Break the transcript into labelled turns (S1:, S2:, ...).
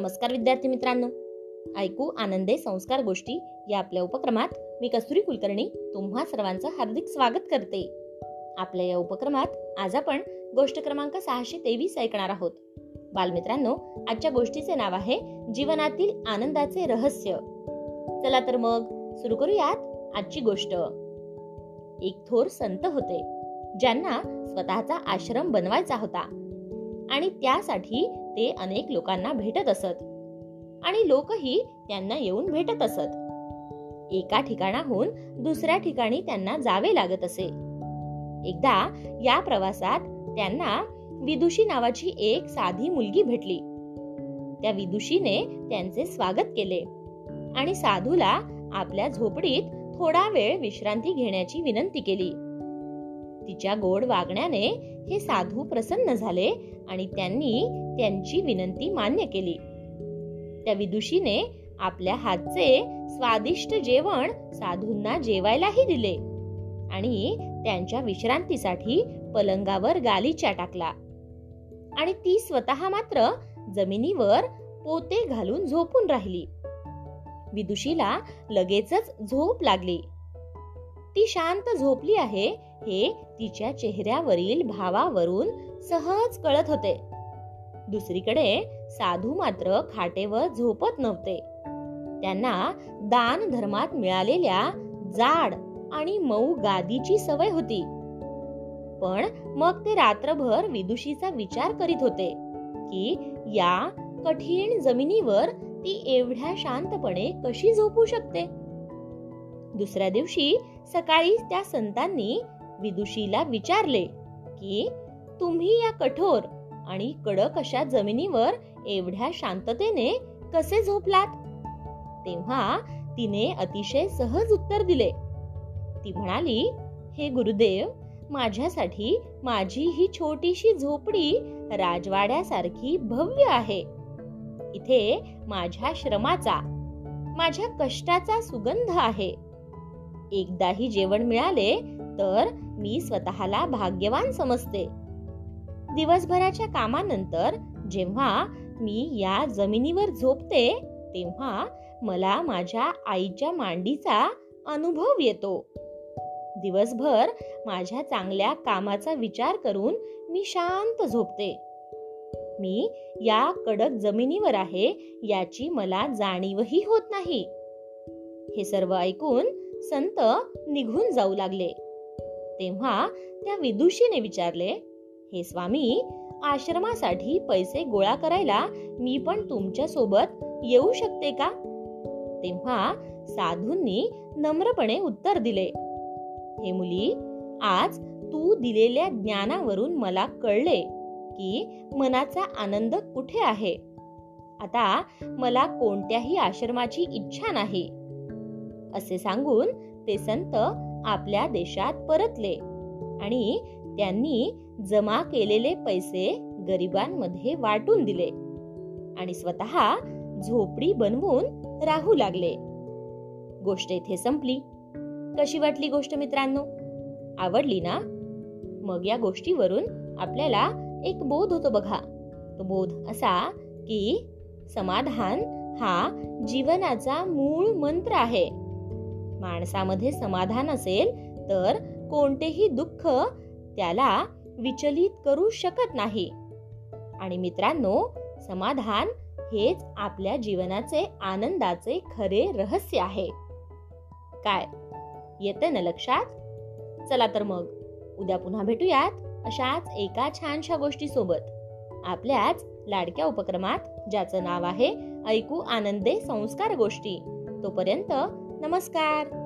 S1: नमस्कार विद्यार्थी मित्रांनो. ऐकू आनंदे संस्कार गोष्टी या आपल्या उपक्रमात मी कस्तुरी कुलकर्णी तुम्हा सर्वांचं हार्दिक स्वागत करते. आपल्या या उपक्रमात आज आपण गोष्ट क्रमांक सहाशे तेवीस ऐकणार आहोत. बालमित्रांनो आजच्या गोष्टीचे नाव आहे जीवनातील आनंदाचे रहस्य. चला तर मग सुरू करूयात आजची गोष्ट. एक थोर संत होते ज्यांना स्वतःचा आश्रम बनवायचा होता. आणि त्यासाठी ते अनेक लोकांना भेटत असत. आणि लोकही त्यांना येऊन भेटत असत. एका ठिकाणाहून दुसऱ्या ठिकाणी त्यांना जावे लागत असे. एकदा या प्रवासात त्यांना विदुषी नावाची एक साधी मुलगी भेटली. त्या विदुषीने त्यांचे स्वागत केले आणि साधूला आपल्या झोपडीत थोडा वेळ विश्रांती घेण्याची विनंती केली. तिच्या गोड वागण्याने हे साधू प्रसन्न झाले आणि त्यांनी त्यांची विनंती मान्य केली. त्या विदुषीने आपल्या हातचे स्वादिष्ट जेवण साधूंना जेवायलाही दिले आणि त्यांच्या विश्रांतीसाठी पलंगावर गालीच्या टाकला. आणि ती स्वतः मात्र जमिनीवर पोते घालून झोपून राहिली. विदुषीला लगेचच झोप लागली. ती शांत झोपली आहे हे तिच्या चेहऱ्यावरील भावावरून सहज कळत होते. दुसरीकडे साधू मात्र खाटेवर झोपत नव्हते. त्यांना दान धर्मात मिळालेल्या जाड आणि मऊ गादीची सवय होती. पण मग ते रात्रभर विदुषीचा विचार करीत होते की या कठीण जमिनीवर ती एवढ्या शांतपणे कशी झोपू शकते? दुसऱ्या दिवशी सकाळी त्या संतांनी विदुषीला विचारले की तुम्ही या कठोर आणि कडक अशा जमिनीवर एवढ्या शांततेने कसे झोपलात? तेव्हा तिने अतिशय सहज उत्तर दिले. ती म्हणाली हे गुरुदेव माझ्यासाठी माझी ही छोटीशी झोपडी राजवाड्यासारखी भव्य आहे. इथे माझ्या श्रमाचा माझ्या कष्टाचा सुगंध आहे. एकदाही जेवण मिळाले तर मी स्वतःला भाग्यवान समजते. दिवसभराच्या कामानंतर जेव्हा मी या जमिनीवर झोपते तेव्हा मला माझ्या आईच्या मांडीचा अनुभव येतो. दिवसभर माझ्या चांगल्या कामाचा विचार करून मी शांत झोपते. मी या कडक जमिनीवर आहे याची मला जाणीवही होत नाही. हे सर्व ऐकून संत निघून जाऊ लागले. तेव्हा त्या विदुषीने विचारले हे स्वामी आश्रमासाठी पैसे गोळा करायला मी पण तुमच्यासोबत येऊ शकते का? तेव्हा साधूंनी नम्रपणे उत्तर दिले. हे मुली आज तू दिलेल्या ज्ञानावरून मला कळले की मनाचा आनंद कुठे आहे? आता मला कोणत्याही आश्रमाची इच्छा नाही. असे सांगून ते संत आपल्या देशात परतले आणि त्यांनी जमा केलेले पैसे गरिबांमध्ये वाटून दिले. आणि स्वतः झोपडी बनवून राहू लागले. गोष्ट इथे संपली. कशी वाटली गोष्ट मित्रांनो? आवडली ना? मग या गोष्टीवरून आपल्याला एक बोध होतो बघा. तो बोध असा की समाधान हा जीवनाचा मूळ मंत्र आहे. माणसामध्ये समाधान असेल तर कोणतेही दुःख त्याला विचलित करू शकत नाही. आणि मित्रांनो समाधान हेच आपल्या जीवनाचे आनंदाचे खरे रहस्य आहे. काय? येते ना लक्षात? चला तर मग उद्या पुन्हा भेटूयात अशाच एका छानशा गोष्टी सोबत आपल्याच लाडक्या उपक्रमात ज्याचं नाव आहे ऐकू आनंदे संस्कार गोष्टी. तोपर्यंत नमस्कार!